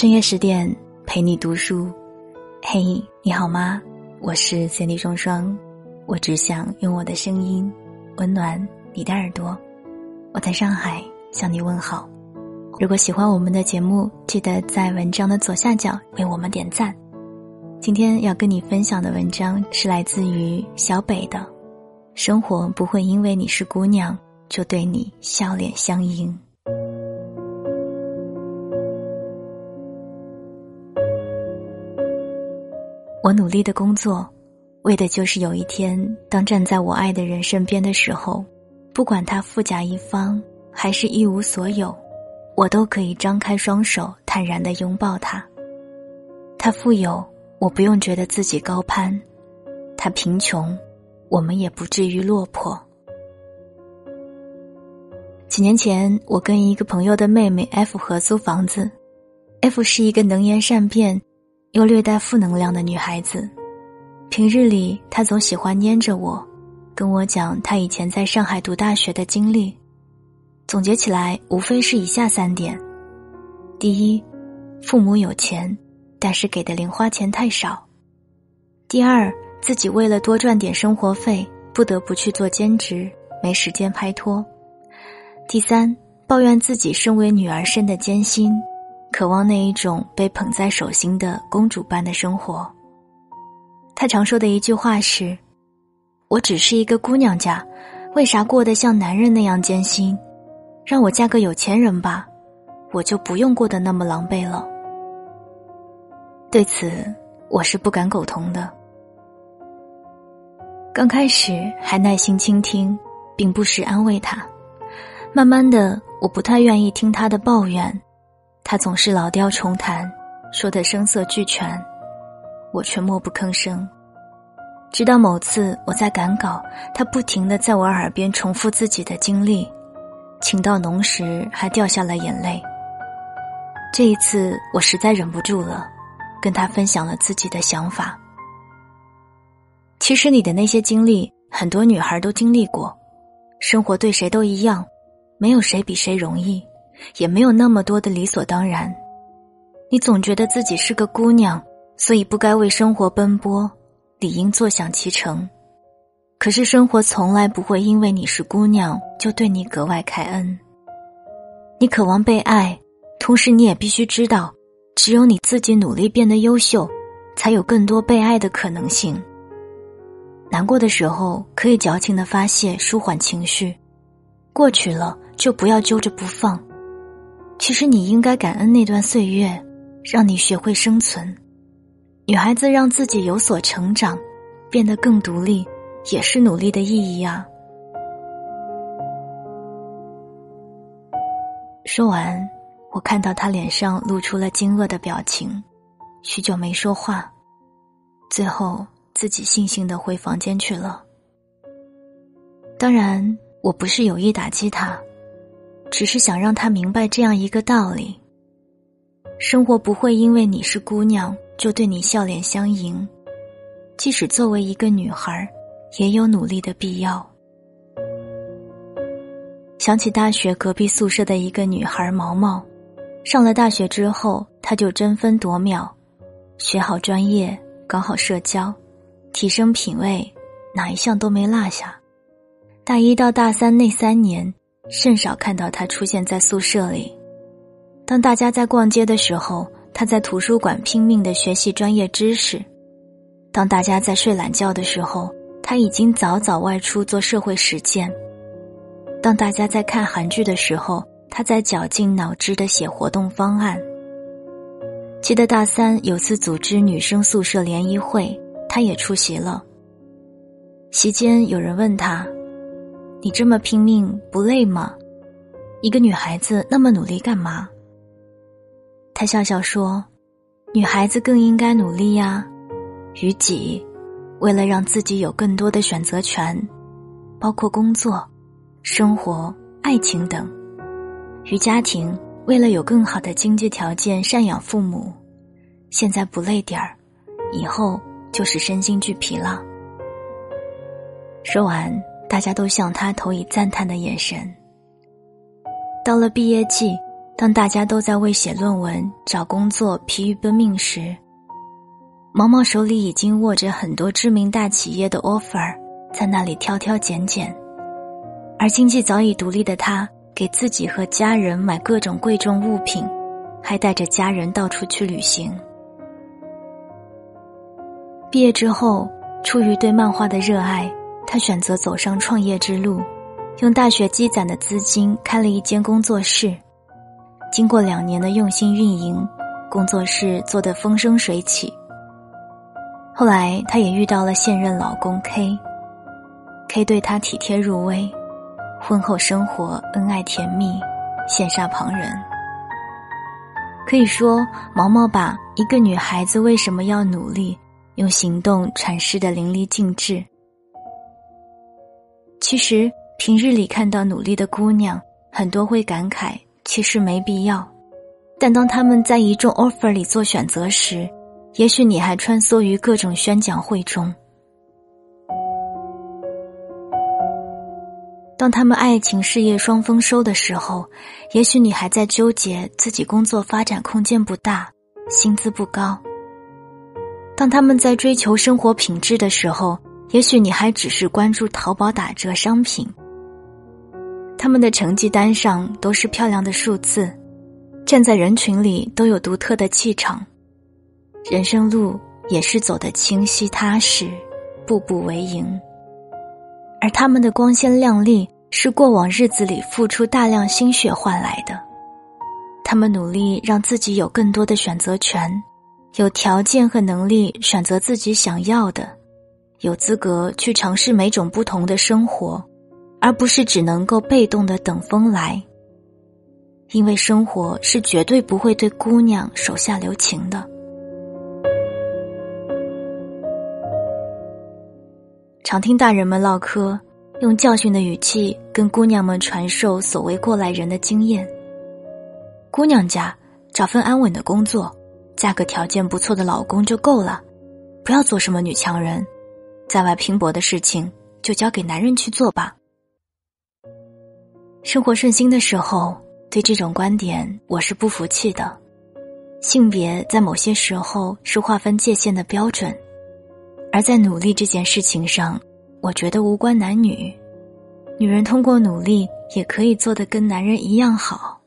深夜十点陪你读书，嘿，你好吗？我是 Cindy 双双，我只想用我的声音温暖你的耳朵。我在上海向你问好。如果喜欢我们的节目，记得在文章的左下角为我们点赞。今天要跟你分享的文章是来自于小北的，《生活不会因为你是姑娘就对你笑脸相迎》。我努力的工作，为的就是有一天，当站在我爱的人身边的时候，不管他富甲一方还是一无所有，我都可以张开双手，坦然的拥抱他。他富有，我不用觉得自己高攀；他贫穷，我们也不至于落魄。几年前，我跟一个朋友的妹妹 F 合租房子，F 是一个能言善辩。又略带负能量的女孩子，平日里她总喜欢粘着我，跟我讲她以前在上海读大学的经历。总结起来，无非是以下三点：第一，父母有钱，但是给的零花钱太少；第二，自己为了多赚点生活费，不得不去做兼职，没时间拍拖；第三，抱怨自己身为女儿身的艰辛。渴望那一种被捧在手心的公主般的生活。他常说的一句话是：“我只是一个姑娘家，为啥过得像男人那样艰辛？让我嫁个有钱人吧，我就不用过得那么狼狈了。”对此，我是不敢苟同的。刚开始还耐心倾听，并不时安慰他，慢慢的，我不太愿意听他的抱怨。他总是老调重弹，说的声色俱全，我却默不吭声。直到某次我在赶稿，他不停的在我耳边重复自己的经历，情到浓时还掉下了眼泪。这一次我实在忍不住了，跟他分享了自己的想法。其实你的那些经历，很多女孩都经历过，生活对谁都一样，没有谁比谁容易。也没有那么多的理所当然，你总觉得自己是个姑娘，所以不该为生活奔波，理应坐享其成。可是生活从来不会因为你是姑娘就对你格外开恩。你渴望被爱，同时你也必须知道，只有你自己努力变得优秀，才有更多被爱的可能性。难过的时候可以矫情的发泄，舒缓情绪，过去了就不要揪着不放。其实你应该感恩那段岁月，让你学会生存。女孩子让自己有所成长，变得更独立，也是努力的意义啊。说完，我看到他脸上露出了惊愕的表情，许久没说话，最后自己悻悻的回房间去了。当然，我不是有意打击他。只是想让他明白这样一个道理：生活不会因为你是姑娘就对你笑脸相迎，即使作为一个女孩，也有努力的必要。想起大学隔壁宿舍的一个女孩毛毛，上了大学之后，她就争分夺秒，学好专业，搞好社交，提升品味，哪一项都没落下。大一到大三那三年。甚少看到他出现在宿舍里。当大家在逛街的时候，他在图书馆拼命的学习专业知识；当大家在睡懒觉的时候，他已经早早外出做社会实践；当大家在看韩剧的时候，他在绞尽脑汁的写活动方案。记得大三有次组织女生宿舍联谊会，他也出席了。席间有人问他。你这么拼命不累吗？一个女孩子那么努力干嘛？他笑笑说：“女孩子更应该努力呀，于己，为了让自己有更多的选择权，包括工作、生活、爱情等；于家庭，为了有更好的经济条件赡养父母。现在不累点儿，以后就是身心俱疲了。”说完。大家都向他投以赞叹的眼神。到了毕业季，当大家都在为写论文、找工作疲于奔命时，毛毛手里已经握着很多知名大企业的 offer，在那里挑挑拣拣。而经济早已独立的他，给自己和家人买各种贵重物品，还带着家人到处去旅行。毕业之后，出于对漫画的热爱，他选择走上创业之路，用大学积攒的资金开了一间工作室。经过两年的用心运营，工作室做得风生水起。后来，她也遇到了现任老公 K，K 对她体贴入微，婚后生活恩爱甜蜜，羡煞旁人。可以说，毛毛把一个女孩子为什么要努力，用行动阐释的淋漓尽致。其实，平日里看到努力的姑娘，很多会感慨。其实没必要，但当他们在一众 offer 里做选择时，也许你还穿梭于各种宣讲会中。当他们爱情事业双丰收的时候，也许你还在纠结自己工作发展空间不大，薪资不高。当他们在追求生活品质的时候，也许你还只是关注淘宝打折商品。他们的成绩单上都是漂亮的数字，站在人群里都有独特的气场，人生路也是走得清晰踏实，步步为营。而他们的光鲜亮丽是过往日子里付出大量心血换来的，他们努力让自己有更多的选择权，有条件和能力选择自己想要的，有资格去尝试每种不同的生活。而不是只能够被动的等风来，因为生活是绝对不会对姑娘手下留情的。常听大人们唠嗑，用教训的语气跟姑娘们传授所谓过来人的经验。姑娘家找份安稳的工作，嫁个条件不错的老公就够了，不要做什么女强人，在外拼搏的事情就交给男人去做吧。生活顺心的时候，对这种观点我是不服气的。性别在某些时候是划分界限的标准，而在努力这件事情上，我觉得无关男女。女人通过努力也可以做得跟男人一样好。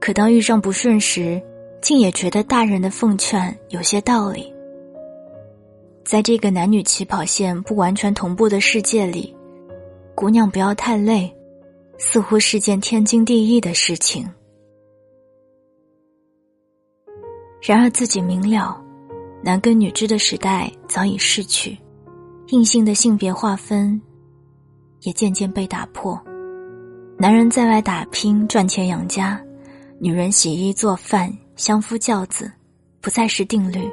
可当遇上不顺时，竟也觉得大人的奉劝有些道理。在这个男女起跑线不完全同步的世界里，姑娘不要太累。似乎是件天经地义的事情，然而自己明了，男耕女织的时代早已逝去，硬性的性别划分也渐渐被打破。男人在外打拼赚钱养家，女人洗衣做饭相夫教子，不再是定律。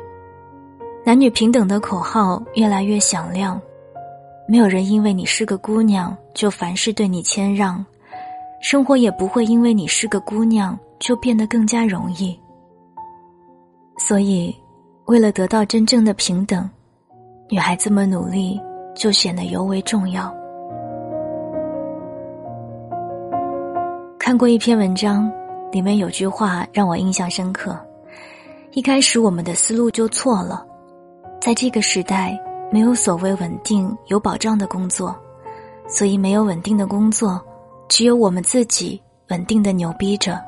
男女平等的口号越来越响亮，没有人因为你是个姑娘就凡事对你谦让。生活也不会因为你是个姑娘就变得更加容易，所以，为了得到真正的平等，女孩子们努力就显得尤为重要。看过一篇文章，里面有句话让我印象深刻：一开始我们的思路就错了，在这个时代，没有所谓稳定有保障的工作，所以没有稳定的工作。只有我们自己稳定的牛逼着。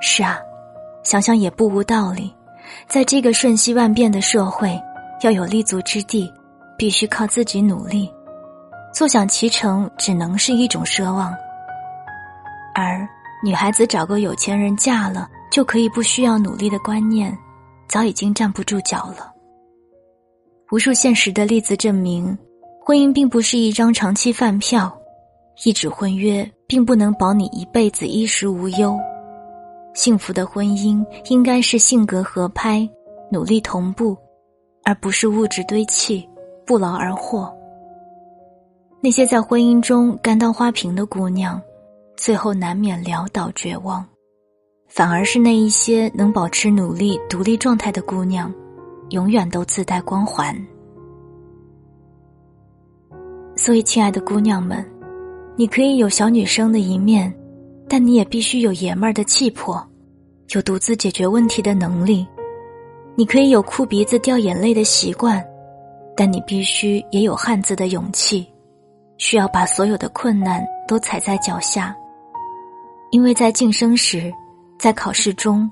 是啊，想想也不无道理。在这个瞬息万变的社会，要有立足之地，必须靠自己努力。坐享其成，只能是一种奢望。而女孩子找个有钱人嫁了就可以不需要努力的观念，早已经站不住脚了。无数现实的例子证明，婚姻并不是一张长期饭票。一纸婚约并不能保你一辈子衣食无忧，幸福的婚姻应该是性格合拍、努力同步，而不是物质堆砌、不劳而获。那些在婚姻中甘当花瓶的姑娘，最后难免潦倒绝望；反而是那一些能保持努力、独立状态的姑娘，永远都自带光环。所以，亲爱的姑娘们。你可以有小女生的一面，但你也必须有爷们儿的气魄，有独自解决问题的能力。你可以有哭鼻子掉眼泪的习惯，但你必须也有汉子的勇气，需要把所有的困难都踩在脚下。因为在晋升时，在考试中，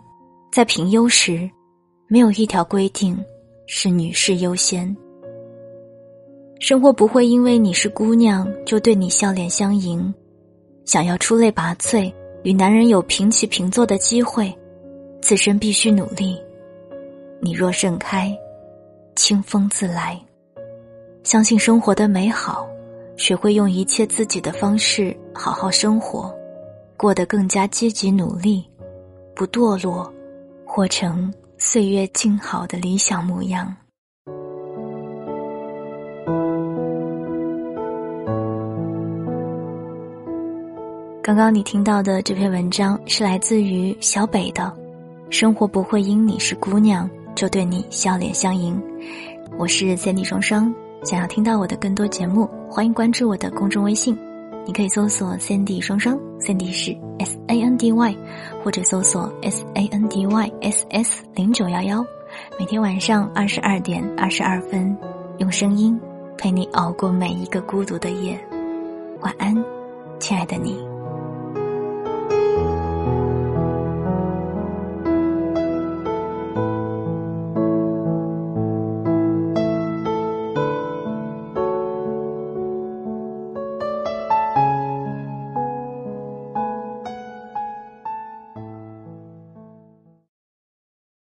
在评优时，没有一条规定是女士优先。生活不会因为你是姑娘就对你笑脸相迎。想要出类拔萃，与男人有平起平坐的机会，自身必须努力。你若盛开，清风自来。相信生活的美好，学会用一切自己的方式好好生活，过得更加积极努力，不堕落，活成岁月静好的理想模样。刚刚你听到的这篇文章是来自于小北的，《生活不会因你是姑娘》。就对你笑脸相迎，我是 Sandy 双双。想要听到我的更多节目，欢迎关注我的公众微信，你可以搜索 Sandy 双双，Sandy 是 S A N D Y，或者搜索 S A N D Y S S 零九幺幺。每天晚上二十二点二十二分，用声音陪你熬过每一个孤独的夜。晚安，亲爱的你。